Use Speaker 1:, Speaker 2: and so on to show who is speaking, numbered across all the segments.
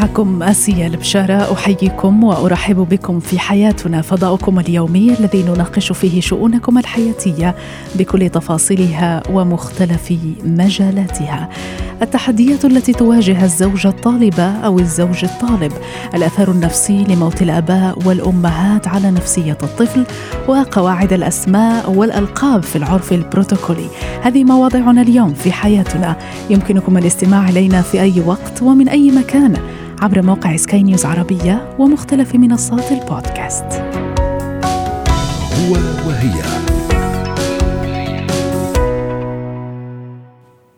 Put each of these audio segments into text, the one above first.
Speaker 1: معكم آسيا البشارة. أحييكم وأرحب بكم في حياتنا فضاؤكم اليومي الذي نناقش فيه شؤونكم الحياتية بكل تفاصيلها ومختلف مجالاتها. التحديات التي تواجه الزوجة الطالبة أو الزوج الطالب الأثر النفسي لموت الآباء والأمهات على نفسية الطفل وقواعد الأسماء والألقاب في العرف البروتوكولي. هذه مواضعنا اليوم في حياتنا. يمكنكم الاستماع إلينا في أي وقت ومن أي مكان. عبر موقع سكاي نيوز عربية ومختلف منصات البودكاست.
Speaker 2: هو وهي.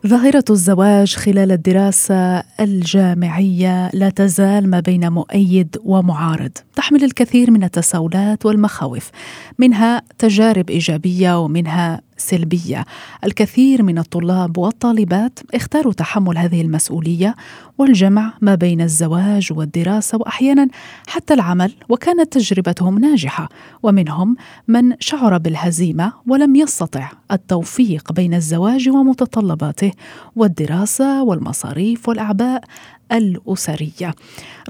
Speaker 1: ظاهرة الزواج خلال الدراسة الجامعية لا تزال ما بين مؤيد ومعارض، تحمل الكثير من التساؤلات والمخاوف، منها تجارب إيجابية ومنها سلبية. الكثير من الطلاب والطالبات اختاروا تحمل هذه المسؤولية والجمع ما بين الزواج والدراسة وأحيانا حتى العمل وكانت تجربتهم ناجحة. ومنهم من شعر بالهزيمة ولم يستطع التوفيق بين الزواج ومتطلباته والدراسة والمصاريف والأعباء. الأسرية.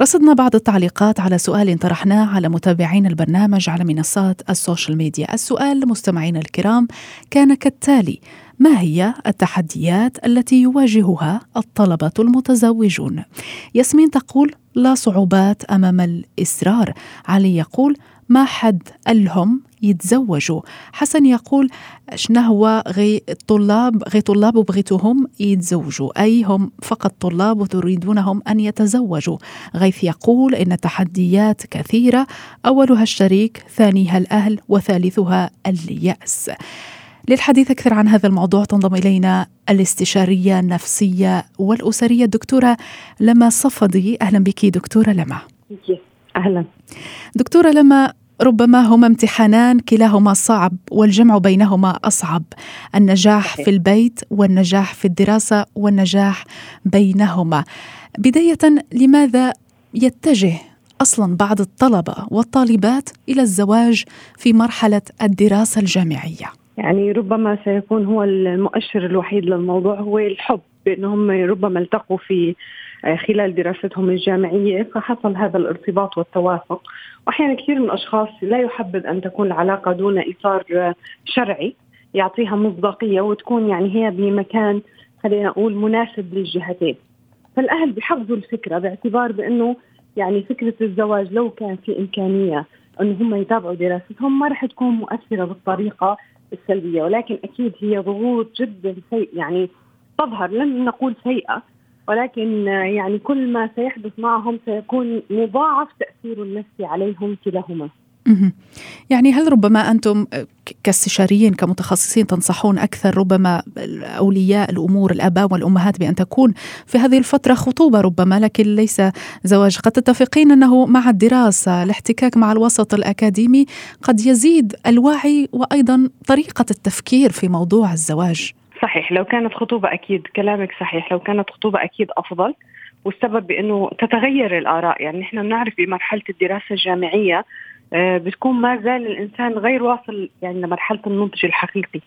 Speaker 1: رصدنا بعض التعليقات على سؤال طرحناه على متابعين البرنامج على منصات السوشيال ميديا. السؤال لمستمعينا الكرام كان كالتالي ما هي التحديات التي يواجهها الطلبة المتزوجون؟ ياسمين تقول لا صعوبات أمام الإصرار. علي يقول ما حد قال لهم يتزوجوا حسن يقول شنو هو غي الطلاب غي طلاب وبغيتوهم يتزوجوا؟ أي هم فقط طلاب وتريدونهم أن يتزوجوا. غيث يقول إن تحديات كثيرة أولها الشريك ثانيها الأهل وثالثها اليأس. للحديث أكثر عن هذا الموضوع تنضم إلينا الاستشارية النفسية والأسرية الدكتورة لما صفدي. أهلا بك دكتورة لما.
Speaker 3: أهلا.
Speaker 1: دكتورة لما ربما هما امتحانان كلاهما صعب والجمع بينهما أصعب. النجاح في البيت والنجاح في الدراسة والنجاح بينهما. بداية لماذا يتجه أصلا بعض الطلبة والطالبات إلى الزواج في مرحلة الدراسة الجامعية؟
Speaker 3: يعني ربما سيكون هو المؤشر الوحيد للموضوع هو الحب بانهم ربما التقوا في خلال دراستهم الجامعية فحصل هذا الارتباط والتوافق. وأحيانا كثير من الأشخاص لا يحبذ أن تكون العلاقة دون إطار شرعي يعطيها مصداقية وتكون يعني هي بمكان خلينا نقول مناسب للجهتين. فالأهل بيحفظوا الفكرة باعتبار بأنه يعني فكرة الزواج لو كان في إمكانية انه هم يتابعوا دراستهم ما رح تكون مؤثرة بالطريقة السلبية ولكن أكيد هي ضغوط جدا سيء يعني تظهر لن نقول سيئة ولكن يعني كل ما سيحدث معهم سيكون مضاعف تأثير النفسي عليهم كلاهما.
Speaker 1: يعني هل ربما أنتم كاستشاريين كمتخصصين تنصحون أكثر ربما اولياء الأمور الأباء والأمهات بأن تكون في هذه الفترة خطوبة ربما لكن ليس زواج؟ قد تتفقين أنه مع الدراسة الاحتكاك مع الوسط الأكاديمي قد يزيد الوعي وأيضا طريقة التفكير في موضوع الزواج.
Speaker 3: صحيح لو كانت خطوبة أكيد كلامك صحيح لو كانت خطوبة أكيد أفضل. والسبب بأنه تتغير الآراء يعني نحن بنعرف بمرحلة الدراسة الجامعية آه، بتكون ما زال الإنسان غير واصل يعني لمرحلة النضج الحقيقي.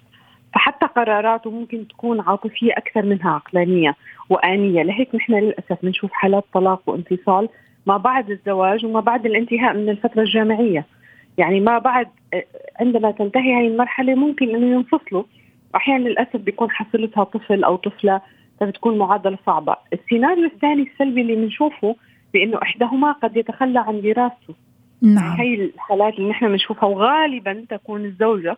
Speaker 3: فحتى قراراته ممكن تكون عاطفية أكثر منها عقلانية وآنية. لهيك نحن للأسف بنشوف حالات طلاق وانفصال ما بعد الزواج وما بعد الانتهاء من الفترة الجامعية. يعني ما بعد آه، عندما تنتهي هذه المرحلة ممكن أنه ينفصلوا. واحيانا للأسف بيكون حصلتها طفل أو طفلة فبتكون معادلة صعبة، السيناريو الثاني السلبي اللي بنشوفه بإنه إحداهما قد يتخلى عن دراسته. نعم هي الحالات اللي نحن بنشوفها وغالبا تكون الزوجة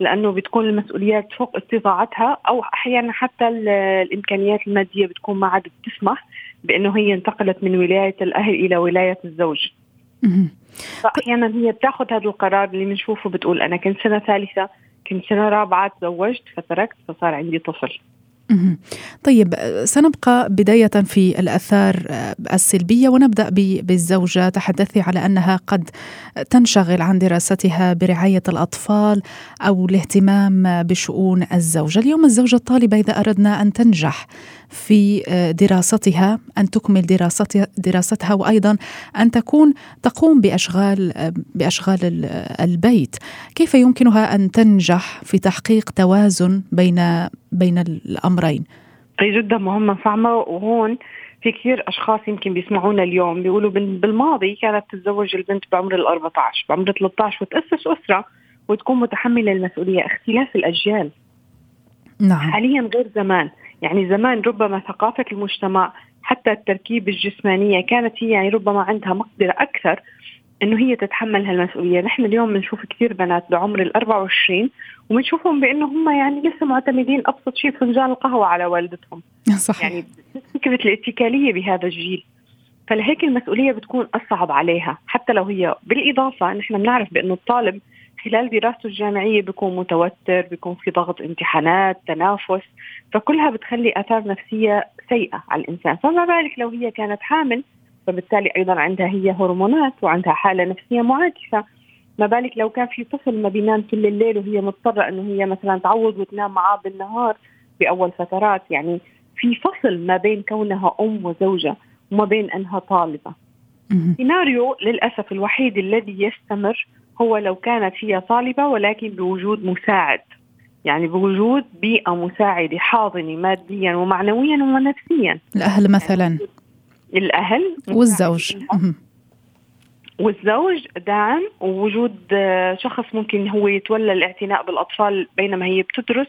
Speaker 3: لأنه بتكون المسؤوليات فوق استطاعتها أو أحيانا حتى الإمكانيات المادية بتكون ما عاد بتسمح بإنه هي انتقلت من ولاية الأهل إلى ولاية الزوج. فاحيانا هي بتاخذ هذا القرار اللي بنشوفه بتقول أنا كنت سنة ثالثة كنت سنه رابعة تزوجت فتركت فصار عندي طفل.
Speaker 1: طيب سنبقى بداية في الآثار السلبية ونبدأ بالزوجة. تحدثي على أنها قد تنشغل عن دراستها برعاية الأطفال أو الاهتمام بشؤون الزوجة. اليوم الزوجة الطالبة إذا أردنا أن تنجح في دراستها أن تكمل دراستها, دراستها وأيضا أن تكون تقوم بأشغال بأشغال البيت. كيف يمكنها أن تنجح في تحقيق توازن بين بين الأمرين؟
Speaker 3: هي جدا مهمه فاهمه وهون في كثير أشخاص يمكن بيسمعونا اليوم بيقولوا بالماضي كانت تتزوج البنت بعمر ال 14 بعمر 13 وتأسس أسرة وتكون متحملة المسؤولية اختلاف الأجيال.
Speaker 1: نعم.
Speaker 3: حاليا غير زمان يعني زمان ربما ثقافة المجتمع حتى التركيب الجسمانية كانت هي يعني ربما عندها مقدرة أكثر إنه هي تتحمل هالمسؤولية، نحن اليوم بنشوف كثير بنات بعمر ال 24 وبنشوفهم بإنه هم يعني لسه معتمدين أبسط شيء فنجان القهوة على والدتهم.
Speaker 1: صحيح
Speaker 3: يعني فكرة الاتكالية بهذا الجيل. فلهيك المسؤولية بتكون أصعب عليها حتى لو هي بالإضافة نحن بنعرف بإنه الطالب خلال دراسته الجامعية بيكون متوتر، بيكون في ضغط امتحانات، تنافس، فكلها بتخلي آثار نفسية سيئة على الإنسان، فما بالك لو هي كانت حامل فبالتالي أيضا عندها هي هرمونات وعندها حالة نفسية معاكسة ما بالك لو كان في طفل ما بينام كل الليل وهي مضطرة إنه هي مثلا تعوض وتنام معاه بالنهار باول فترات يعني في فصل ما بين كونها أم وزوجة وما بين أنها طالبة. سيناريو للأسف الوحيد الذي يستمر هو لو كانت هي طالبة ولكن بوجود مساعد. يعني بوجود بيئة مساعدة حاضنة ماديا ومعنويا ونفسيا.
Speaker 1: الاهل مثلا. يعني
Speaker 3: الأهل.
Speaker 1: والزوج.
Speaker 3: والزوج دعم ووجود شخص ممكن هو يتولى الاعتناء بالأطفال بينما هي بتدرس.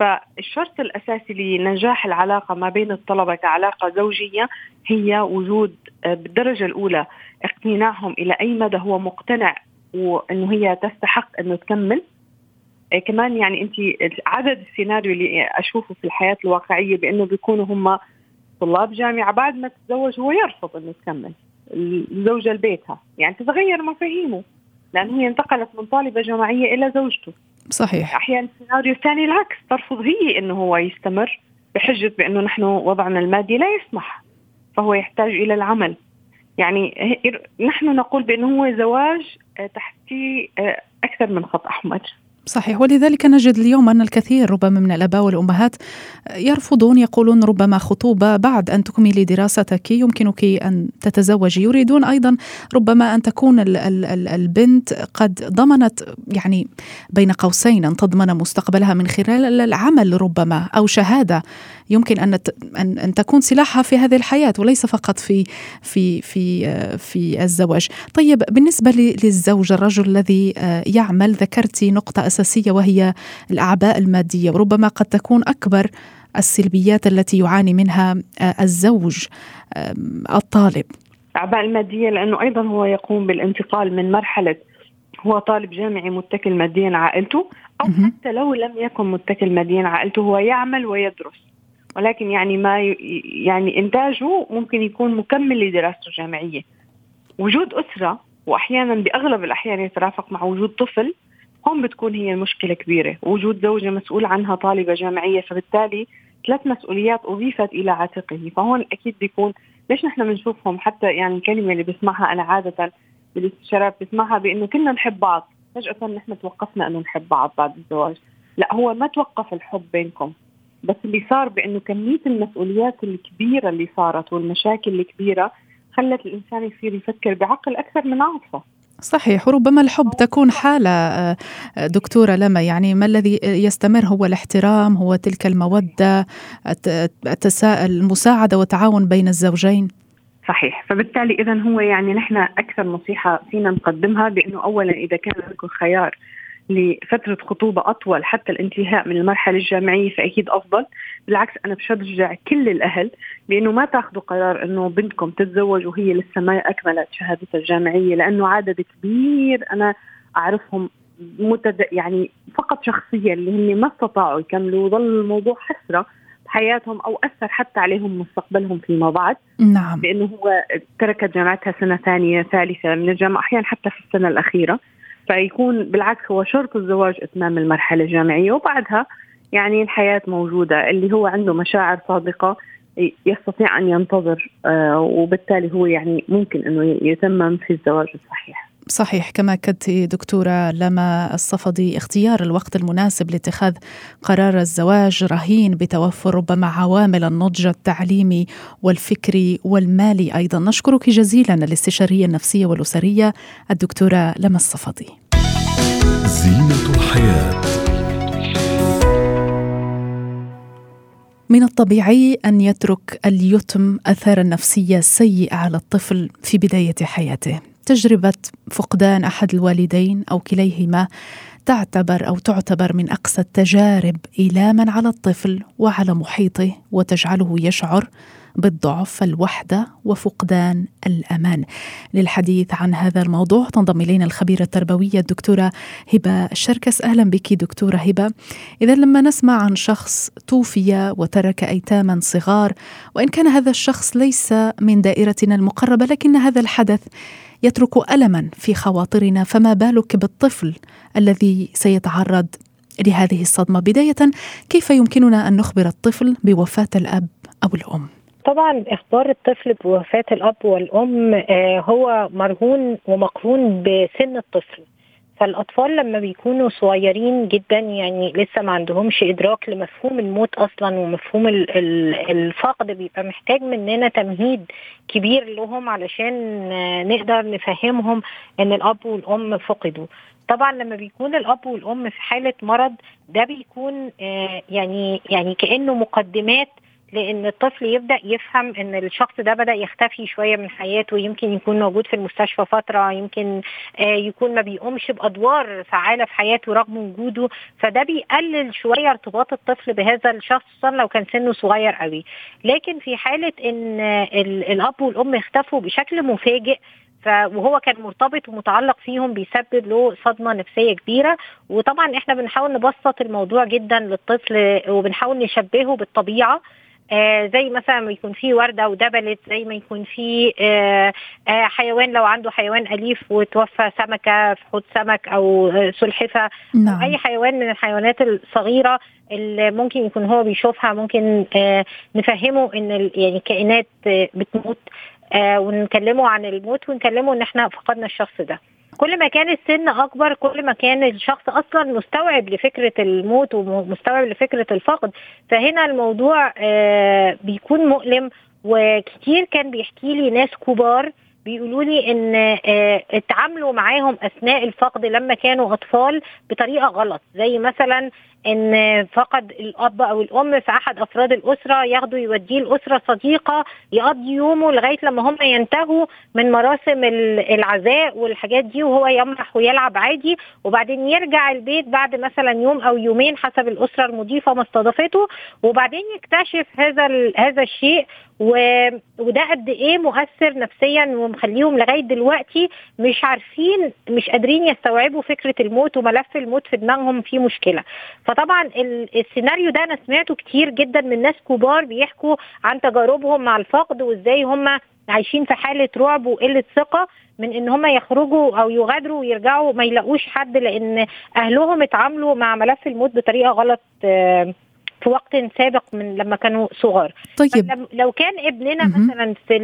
Speaker 3: فالشرط الأساسي لنجاح العلاقة ما بين الطلبة كعلاقة زوجية هي وجود بالدرجة الأولى اقتناعهم إلى أي مدى هو مقتنع وإنه هي تستحق إنه تكمل. كمان يعني أنت عدد السيناريو اللي أشوفه في الحياة الواقعية بأنه بيكونوا هم طلاب جامعة بعد ما تتزوج هو يرفض إنه تكمل الزوجة لبيتها. يعني تتغير مفاهيمه. لأن هي انتقلت من طالبة جامعية إلى زوجته.
Speaker 1: صحيح.
Speaker 3: أحيانا السيناريو الثاني العكس. ترفض هي أنه هو يستمر بحجة بأنه نحن وضعنا المادي لا يسمح. فهو يحتاج إلى العمل. يعني نحن نقول بأنه هو زواج تحتيه آه، أكثر من خط أحمر.
Speaker 1: صحيح. ولذلك نجد اليوم أن الكثير ربما من الآباء والأمهات يرفضون يقولون ربما خطوبة بعد أن تكملي دراستك يمكنك أن تتزوجي يريدون أيضا ربما أن تكون البنت قد ضمنت يعني بين قوسين أن تضمن مستقبلها من خلال العمل ربما أو شهادة. يمكن أن أن أن تكون سلاحها في هذه الحياة وليس فقط في في في في الزواج. طيب بالنسبة للزوج الرجل الذي يعمل ذكرتي نقطة أساسية وهي الأعباء المادية وربما قد تكون أكبر السلبيات التي يعاني منها الزوج الطالب.
Speaker 3: الأعباء المادية لأنه أيضا هو يقوم بالانتقال من مرحلة هو طالب جامعي متكل ماديا عائلته أو حتى لو لم يكن متكل ماديا عائلته هو يعمل ويدرس ولكن يعني ما يعني إنتاجه ممكن يكون مكمل لدراسته الجامعية. وجود أسرة وأحيانا بأغلب الأحيان يترافق مع وجود طفل هون بتكون هي المشكلة كبيرة. وجود زوجة مسؤول عنها طالبة جامعية فبالتالي ثلاث مسؤوليات أضيفت إلى عاتقه. فهون أكيد بيكون ليش نحن بنشوفهم؟ حتى يعني الكلمة اللي بسمعها أنا عادة بالاستشارات بسمعها بإنه كنا نحب بعض. فجأة نحن توقفنا إنه نحب بعض بعد الزواج. لا هو ما توقف الحب بينكم. بس اللي صار بأنه كمية المسؤوليات الكبيرة اللي صارت والمشاكل الكبيرة خلت الإنسان يصير يفكر بعقل أكثر من عاطفة.
Speaker 1: صحيح وربما الحب تكون حالة آه، دكتورة لما يعني ما الذي يستمر هو الاحترام هو تلك المودة المساعدة والتعاون بين الزوجين؟
Speaker 3: صحيح. فبالتالي إذا هو يعني نحن أكثر نصيحة فينا نقدمها بأنه أولا إذا كان لكم خيار لفترة خطوبة أطول حتى الانتهاء من المرحلة الجامعية فأكيد أفضل. بالعكس أنا بشجع كل الأهل بأنه ما تأخذوا قرار أنه بنتكم تتزوج وهي لسه ما أكملت شهادتها الجامعية لأنه عدد كبير أنا أعرفهم متد... يعني فقط شخصيا اللي هن ما استطاعوا يكملوا وظل الموضوع حسرة بحياتهم أو أثر حتى عليهم مستقبلهم فيما بعد.
Speaker 1: نعم.
Speaker 3: لأنه هو تركت جامعتها سنة ثانية ثالثة من الجامعة أحيانا حتى في السنة الأخيرة. فيكون بالعكس هو شرط الزواج إتمام المرحلة الجامعية وبعدها يعني الحياة موجودة اللي هو عنده مشاعر صادقة يستطيع أن ينتظر آه، وبالتالي هو يعني ممكن إنه يتمم في الزواج الصحيح.
Speaker 1: صحيح كما كنت دكتورة لما الصفدي اختيار الوقت المناسب لاتخاذ قرار الزواج رهين بتوفر ربما عوامل النضج التعليمي والفكري والمالي أيضا. نشكرك جزيلا الاستشارية النفسية والأسرية الدكتورة لما الصفدي. زينة الحياة. من الطبيعي أن يترك اليتم اثارا نفسية سيئة على الطفل في بداية حياته. تجربة فقدان أحد الوالدين أو كليهما تعتبر أو تعتبر من اقسى التجارب إيلاما على الطفل وعلى محيطه وتجعله يشعر بالضعف الوحدة وفقدان الأمان. للحديث عن هذا الموضوع تنضم إلينا الخبيرة التربوية الدكتورة هبة الشركس أهلا بك دكتورة هبة. إذا لما نسمع عن شخص توفي وترك أيتاما صغار وإن كان هذا الشخص ليس من دائرتنا المقربة لكن هذا الحدث يترك ألما في خواطرنا فما بالك بالطفل الذي سيتعرض لهذه الصدمة بداية كيف يمكننا أن نخبر الطفل بوفاة الأب أو الأم؟
Speaker 4: طبعا إخبار الطفل بوفاة الأب والأم آه، هو مرهون ومقرون بسن الطفل فالأطفال لما بيكونوا صغيرين جدا يعني لسه ما عندهمش إدراك لمفهوم الموت أصلا ومفهوم الفقد بيبقى محتاج مننا تمهيد كبير لهم علشان نقدر نفهمهم إن الأب والأم فقدوا. طبعا لما بيكون الأب والأم في حالة مرض ده بيكون آه، يعني يعني كأنه مقدمات لأن الطفل يبدأ يفهم إن الشخص ده بدأ يختفي شوية من حياته يمكن يكون موجود في المستشفى فترة يمكن آه، يكون ما بيقومش بأدوار فعالة في حياته رغم وجوده. فده بيقلل شوية ارتباط الطفل بهذا الشخص خصوصا لو كان سنه صغير قوي. لكن في حالة إن الأب والأم اختفوا بشكل مفاجئ وهو كان مرتبط ومتعلق فيهم بيسبب له صدمة نفسية كبيرة. وطبعا إحنا بنحاول نبسط الموضوع جدا للطفل وبنحاول نشبهه بالطبيعة. آه زي مثلا ما يكون في وردة ودبلت زي ما يكون في آه آه حيوان لو عنده حيوان أليف وتوفى سمكة في حوض سمك أو سلحفة نعم. أو أي حيوان من الحيوانات الصغيرة اللي ممكن يكون هو بيشوفها ممكن نفهمه إن يعني كائنات بتموت ونكلمه عن الموت ونكلمه إن إحنا فقدنا الشخص ده كل ما كان السن أكبر كل ما كان الشخص أصلا مستوعب لفكرة الموت ومستوعب لفكرة الفقد. فهنا الموضوع آه، بيكون مؤلم وكتير كان بيحكي لي ناس كبار بيقولوا لي إن آه، اتعاملوا معاهم أثناء الفقد لما كانوا أطفال بطريقة غلط. زي مثلا إن فقد الأب أو الأم في أحد أفراد الأسرة ياخدوا يوديه الاسره صديقة يقضي يومه لغاية لما هم ينتهوا من مراسم العزاء والحاجات دي وهو يمرح ويلعب عادي. وبعدين يرجع البيت بعد مثلا يوم أو يومين حسب الأسرة المضيفة ما استضافته. وبعدين يكتشف هذا هذا الشيء وده قد إيه مؤثر نفسيا ومخليهم لغاية دلوقتي مش عارفين مش قادرين يستوعبوا فكرة الموت وملف الموت في دماغهم فيه مشكلة. فطبعا السيناريو ده أنا سمعته كتير جدا من ناس كبار بيحكوا عن تجاربهم مع الفقد وإزاي هم عايشين في حالة رعب وقلة ثقة من إن هم يخرجوا أو يغادروا ويرجعوا ما يلاقوش حد لأن أهلهم اتعاملوا مع ملف الموت بطريقة غلط آه في وقت سابق من لما كانوا صغار.
Speaker 1: طيب.
Speaker 4: لو كان ابننا م- مثلا في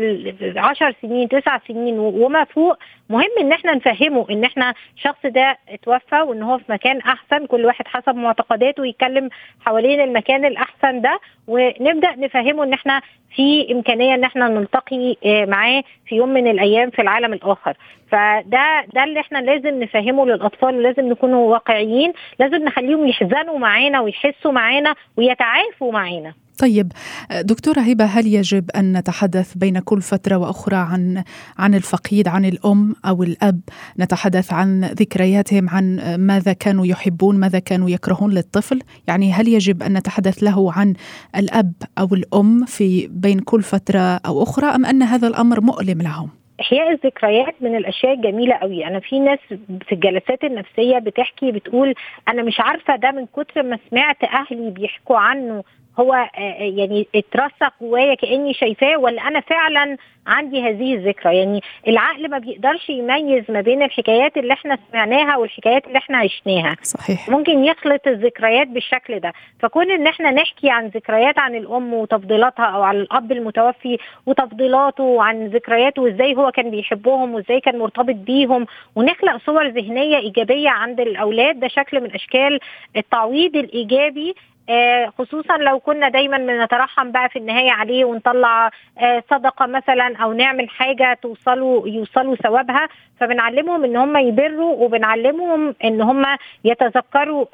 Speaker 4: العشر سنين تسع سنين وما فوق مهم إن إحنا نفهمه إن إحنا الشخص ده اتوفى وإن هو في مكان أحسن كل واحد حسب معتقداته يتكلم حوالين المكان الأحسن ده ونبدأ نفهمه إن إحنا في إمكانية إن إحنا نلتقي آه، معاه في يوم من الأيام في العالم الآخر. فده ده اللي إحنا لازم نفهمه للأطفال لازم نكونوا واقعيين لازم نخليهم يحزنوا معانا ويحسوا معانا ويتعافوا معانا
Speaker 1: طيب دكتورة هبة هل يجب أن نتحدث بين كل فترة وأخرى عن عن الفقيد عن الأم أو الأب؟ نتحدث عن ذكرياتهم عن ماذا كانوا يحبون ماذا كانوا يكرهون للطفل؟ يعني هل يجب أن نتحدث له عن الأب أو الأم في بين كل فترة أو أخرى أم أن هذا الأمر مؤلم لهم؟
Speaker 4: إحياء الذكريات من الأشياء الجميلة قوي. أنا في ناس في الجلسات النفسية بتحكي بتقول أنا مش عارفة ده من كتر ما سمعت أهلي بيحكوا عنه هو آه، آه، يعني اترسخ جوايا كأني شايفاه ولا أنا فعلا عندي هذه الذكرى؟ يعني العقل ما بيقدرش يميز ما بين الحكايات اللي إحنا سمعناها والحكايات اللي إحنا عشناها.
Speaker 1: صحيح.
Speaker 4: ممكن يخلط الذكريات بالشكل ده. فكون إن إحنا نحكي عن ذكريات عن الأم وتفضيلاتها أو عن الأب المتوفي وتفضيلاته وعن ذكرياته وإزاي هو كان بيحبهم وإزاي كان مرتبط بيهم ونخلق صور ذهنية إيجابية عند الأولاد ده شكل من أشكال التعويض الإيجابي خصوصا لو كنا دايما بنترحم بقى في النهاية عليه ونطلع آه، صدقة مثلا أو نعمل حاجة توصلوا يوصلوا ثوابها فبنعلمهم إن هم يبروا وبنعلمهم إن هم يتذكروا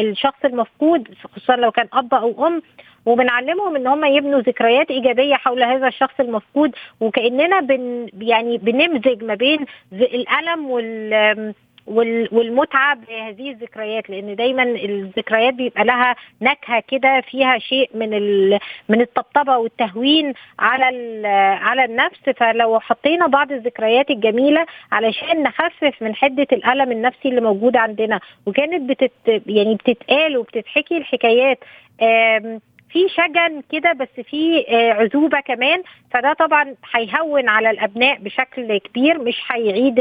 Speaker 4: الشخص المفقود خصوصا لو كان أب أو أم وبنعلمهم إن هم يبنوا ذكريات إيجابية حول هذا الشخص المفقود وكأننا بن يعني بنمزج ما بين الألم وال والمتعة بهذه الذكريات لأن دايما الذكريات بيبقى لها نكهة كده فيها شيء من من الطبطبة والتهوين على على النفس. فلو حطينا بعض الذكريات الجميلة علشان نخفف من حدة الألم النفسي اللي موجود عندنا وكانت بتت يعني بتتقال وبتتحكي الحكايات في شجن كده بس في آه، عزوبة كمان. فده طبعا هيهون على الأبناء بشكل كبير مش هيعيد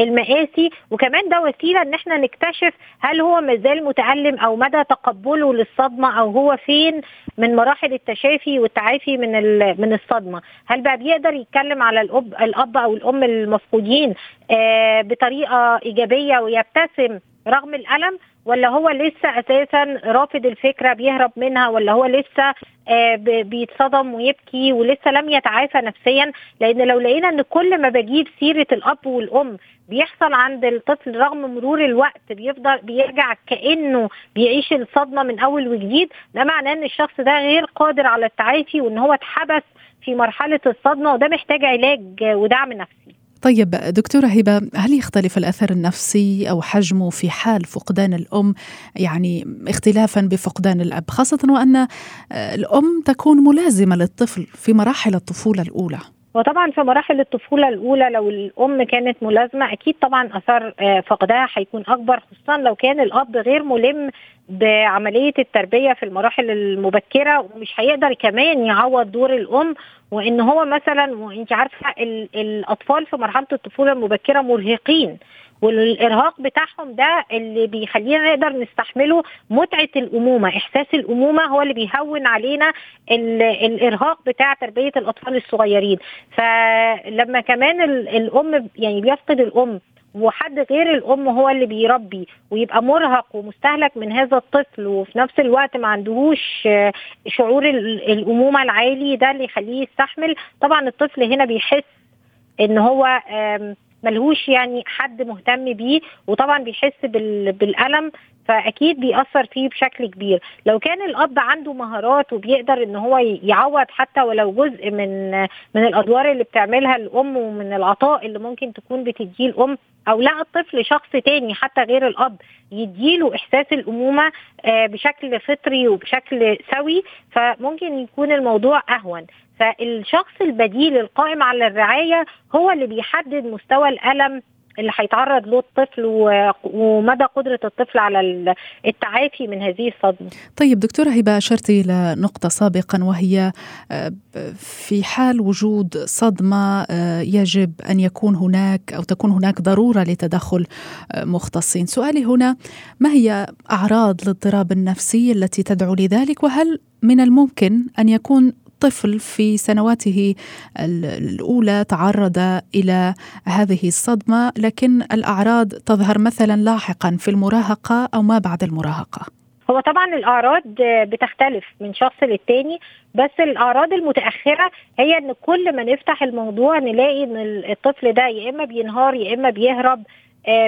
Speaker 4: المآسي. وكمان ده وسيلة إن إحنا نكتشف هل هو مازال متألم أو مدى تقبله للصدمة أو هو فين من مراحل التشافي والتعافي من من الصدمة. هل بقى بيقدر يتكلم على الأب الأب أو الأم المفقودين آه، بطريقة إيجابية ويبتسم رغم الألم؟ ولا هو لسه أساسا رافض الفكرة بيهرب منها ولا هو لسه آه بيتصدم ويبكي ولسه لم يتعافى نفسيا؟ لأن لو لقينا إن كل ما بجيب سيرة الأب والأم بيحصل عند الطفل رغم مرور الوقت بيفضل بيرجع كأنه بيعيش الصدمة من أول وجديد ده معناه إن الشخص ده غير قادر على التعافي وإن هو اتحبس في مرحلة الصدمة وده محتاج علاج ودعم نفسي.
Speaker 1: طيب دكتورة هبة هل يختلف الأثر النفسي أو حجمه في حال فقدان الأم؟ يعني اختلافا بفقدان الأب خاصة وأن الأم تكون ملازمة للطفل في مراحل الطفولة الأولى.
Speaker 4: وطبعا في مراحل الطفولة الأولى لو الأم كانت ملازمة أكيد طبعا اثر آه، فقدها هيكون أكبر خصوصا لو كان الأب غير ملم بعملية التربية في المراحل المبكرة ومش هيقدر كمان يعوض دور الأم وإن هو مثلا وانت عارفة الأطفال في مرحلة الطفولة المبكرة مرهقين. والإرهاق بتاعهم ده اللي بيخلينا نقدر نستحمله متعة الأمومة إحساس الأمومة هو اللي بيهون علينا الإرهاق بتاع تربية الأطفال الصغيرين. فلما كمان الأم يعني بيفقد الأم وحد غير الأم هو اللي بيربي ويبقى مرهق ومستهلك من هذا الطفل وفي نفس الوقت ما عندهوش شعور الأمومة العالي ده اللي يخليه يستحمل. طبعا الطفل هنا بيحس إن هو ملهوش يعني حد مهتم بيه وطبعا بيحس بالألم فأكيد بيأثر فيه بشكل كبير. لو كان الأب عنده مهارات وبيقدر إن هو يعوض حتى ولو جزء من من الأدوار اللي بتعملها الأم ومن العطاء اللي ممكن تكون بتديه الأم أو لا الطفل شخص تاني حتى غير الأب يديله إحساس الأمومة آه، بشكل فطري وبشكل سوي فممكن يكون الموضوع أهون. فالشخص البديل القائم على الرعاية هو اللي بيحدد مستوى الألم اللي هيتعرض له الطفل ومدى قدرة الطفل على التعافي من هذه الصدمة.
Speaker 1: طيب دكتورة هبة أشرت إلى نقطة سابقا وهي آه، في حال وجود صدمة آه، يجب أن يكون هناك أو تكون هناك ضرورة لتدخل آه، مختصين. سؤالي هنا ما هي أعراض الاضطراب النفسي التي تدعو لذلك وهل من الممكن أن يكون طفل في سنواته الأولى تعرض إلى هذه الصدمة لكن الأعراض تظهر مثلا لاحقا في المراهقة أو ما بعد المراهقة.
Speaker 4: هو طبعا الأعراض بتختلف من شخص للتاني بس الأعراض المتأخرة هي إن كل ما نفتح الموضوع نلاقي إن الطفل ده يا إما بينهار يا إما بيهرب.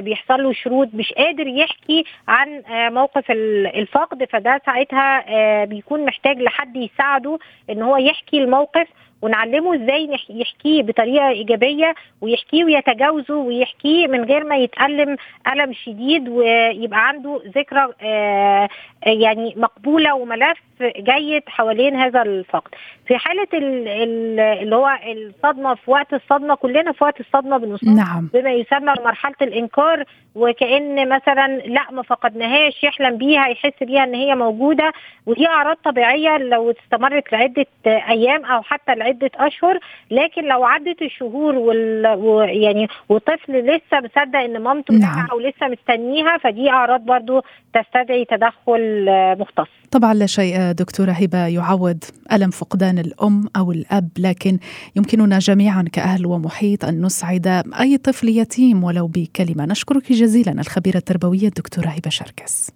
Speaker 4: بيحصل له شرود مش قادر يحكي عن آه، موقف الفقد. فده ساعتها آه، بيكون محتاج لحد يساعده إن هو يحكي الموقف ونعلمه إزاي يحكيه بطريقة إيجابية ويحكيه ويتجاوزه ويحكيه من غير ما يتألم ألم شديد ويبقى عنده ذكرى آه يعني مقبولة وملف جيد حوالين هذا الفقد في حالة اللي هو الصدمة في وقت الصدمة كلنا في وقت الصدمة بنصاب
Speaker 1: نعم.
Speaker 4: بما يسمى مرحله الإنكار وكأن مثلا لا ما فقدناهاش يحلم بيها يحس بيها إن هي موجودة ودي أعراض طبيعية لو استمرت لعدة أيام أو حتى لعده أشهر لكن لو عدت الشهور وال... ويعني وطفل لسه مصدق إن مامته
Speaker 1: نعم.
Speaker 4: ولسه مستنيها فدي أعراض برضو تستدعي تدخل مختص.
Speaker 1: طبعا لا شيء دكتورة هبة يعوض ألم فقدان الأم أو الأب لكن يمكننا جميعا كأهل ومحيط أن نسعد أي طفل يتيم ولو بكلمة. نشكرك جزيلا الخبيرة التربوية الدكتورة هبة شركس.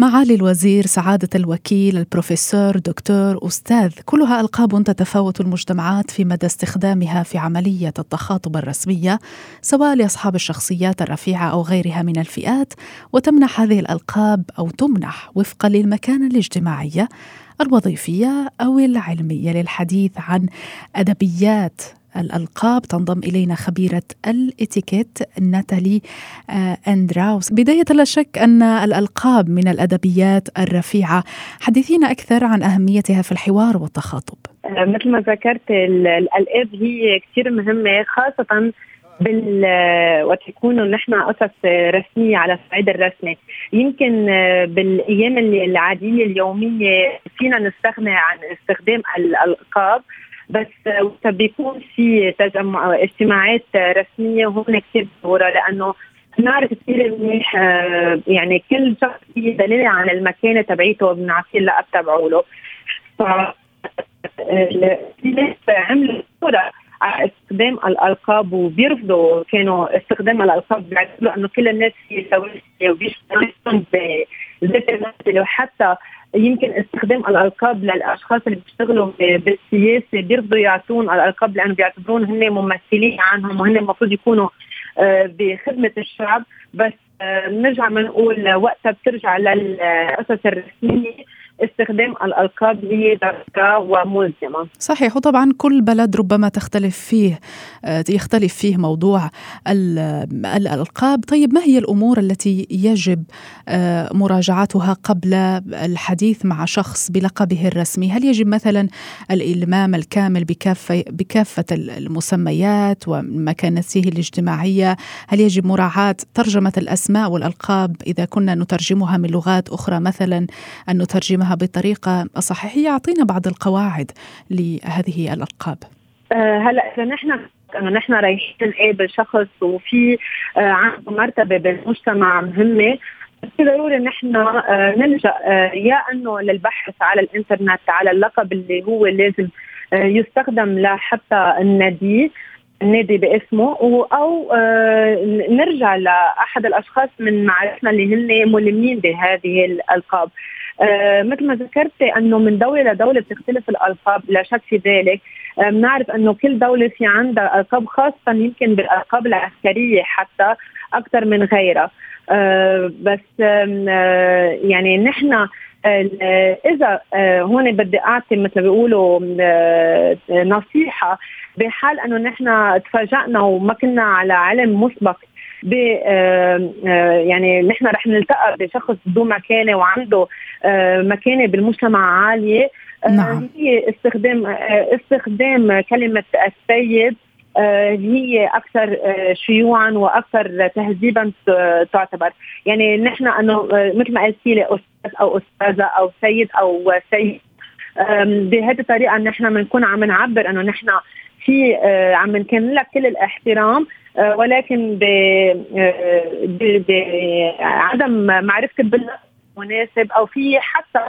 Speaker 1: معالي الوزير سعادة الوكيل البروفيسور دكتور أستاذ كلها ألقاب تتفاوت المجتمعات في مدى استخدامها في عملية التخاطب الرسمية سواء لأصحاب الشخصيات الرفيعة أو غيرها من الفئات وتمنح هذه الألقاب أو تمنح وفقا للمكانة الاجتماعية الوظيفية أو العلمية للحديث عن أدبيات الألقاب تنضم إلينا خبيرة الإتيكيت ناتالي آه، أندراوس. بداية لا شك أن الألقاب من الأدبيات الرفيعة. حدثينا أكثر عن أهميتها في الحوار والتخاطب.
Speaker 5: آه، مثل ما ذكرت الألقاب هي كثير مهمة خاصة بال وقت يكونوا نحن قصص رسمية على الصعيد الرسمي. يمكن آه، بالأيام العادية اليومية فينا نستغني عن استخدام الألقاب بس وقت بيكون في تجمع اجتماعات رسمية هون كثير ضروره لأنه نعرف كثير منيح آه، يعني كل شخص في دليل عن المكانه تبعيته بنعطيه اللقب تبعه له. ف في عملوا صورة على استخدام الألقاب وبيرفضوا كانوا استخدام الألقاب بيعتبروا إنه كل الناس هي سواسيه وبيشتغلوا بذات المثل وحتى يمكن استخدام الألقاب للأشخاص اللي بيشتغلوا بالسياسة بيرضوا يعطون الألقاب لأنه بيعتبرون هن ممثلين عنهم وهن المفروض يكونوا آه، بخدمة الشعب. بس آه، بنرجع بنقول وقتها بترجع للقصص الرسمية. استخدام الألقاب هي درجة وملزمة.
Speaker 1: صحيح وطبعا كل بلد ربما تختلف فيه آه، يختلف فيه موضوع الألقاب. طيب ما هي الأمور التي يجب آه، مراجعتها قبل الحديث مع شخص بلقبه الرسمي؟ هل يجب مثلا الإلمام الكامل بكافة, بكافة المسميات ومكانته الاجتماعية؟ هل يجب مراعاة ترجمة الأسماء والألقاب إذا كنا نترجمها من لغات أخرى؟ مثلا أن نترجمها نفهمها بطريقة صحيحية. أعطينا بعض القواعد لهذه الألقاب.
Speaker 5: أه هلا إذا نحن انه نحن رايحين نقابل شخص وفي آه عنده مرتبة بالمجتمع مهمة ضروري نحن آه نلجأ آه يا إنه للبحث على الإنترنت على اللقب اللي هو لازم آه يستخدم لحتى النادي النادي باسمه أو آه نرجع لأحد الأشخاص من معرفتنا اللي هن ملمين بهذه الألقاب. آه مثل ما ذكرت إنه من دولة لدولة بتختلف الألقاب لا شك في ذلك. آه بنعرف إنه كل دولة في عندها ألقاب خاصة يمكن بالألقاب العسكرية حتى أكثر من غيرها. آه بس آه يعني نحن إذا آه، هون بدي أعطي مثل بيقولوا آه، نصيحة بحال إنه نحن تفاجئنا وما كنا على علم مسبق ب آه، يعني نحن رح نلتقى بشخص ذو مكانة وعنده مكانة بالمجتمع عالية. نعم. هي استخدام استخدام كلمة السيد هي أكثر شيوعا وأكثر تهذيبا تعتبر. يعني نحن أنه مثل ما قلتي لي أستاذ أو أستاذة أو سيد أو سيد. بهذه الطريقة نحن بنكون عم نعبر أنه نحن في عم نكن لك كل الاحترام. ولكن بعدم معرفتك بالمناسب أو في حتى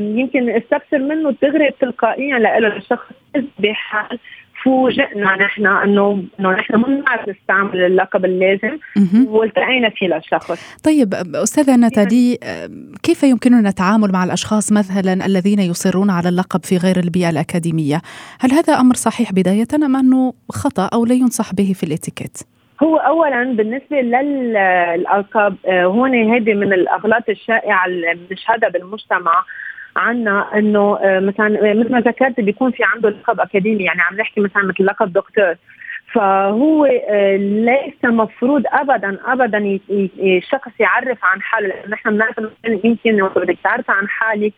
Speaker 5: يمكن استفسر منه دغري تلقائيا له الشخص بحال فوجئنا نحن إنه إنه نحن ما بنعرف نستعمل اللقب اللازم والتقينا فيه للشخص.
Speaker 1: طيب أستاذة نتالي كيف يمكننا التعامل مع الأشخاص مثلا الذين يصرون على اللقب في غير البيئة الأكاديمية؟ هل هذا أمر صحيح بداية أم أنه خطأ أو لا ينصح به في الاتيكيت؟
Speaker 5: هو اولا بالنسبة للألقاب آه، هون هذه من الأغلاط الشائعة اللي بنشهدها بالمجتمع عنا إنه آه، مثلا مثل ما ذكرت بيكون في عنده لقب أكاديمي يعني عم نحكي مثلا مثل لقب دكتور. فهو آه، ليس مفروض ابدا ابدا الشخص يعرف عن حاله لأنه نحن بنعرف يمكن بدك تعرف عن حالك.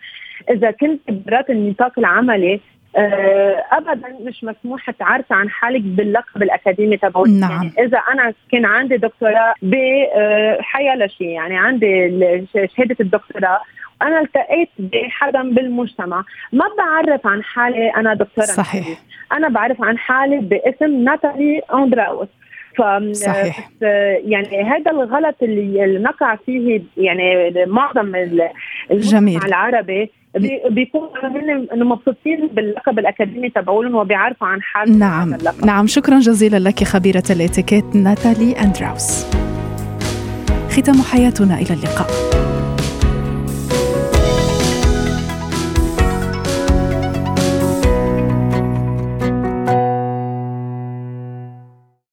Speaker 5: إذا كنت برات النطاق العملي آه، ابدا مش مسموح تعرف عن حالك باللقب الأكاديمي تبعك
Speaker 1: نعم.
Speaker 5: يعني إذا أنا كان عندي دكتوراه بحيا شيء. يعني عندي شهادة الدكتوراه. أنا التقيت بحدا بالمجتمع. ما بعرف عن حالي أنا دكتوره
Speaker 1: صحيح.
Speaker 5: أنا بعرف عن حالي باسم ناتالي أندراوس.
Speaker 1: ف صحيح.
Speaker 5: يعني هذا الغلط اللي نقع فيه يعني معظم
Speaker 1: المجتمع
Speaker 5: العربي بيكونوا مبسوطين باللقب الأكاديمي تبعولهم وبيعرفوا عن حالهم
Speaker 1: نعم. نعم. شكرا جزيلا لك خبيرة الإتيكيت ناتالي أندراوس. ختام حياتنا إلى اللقاء.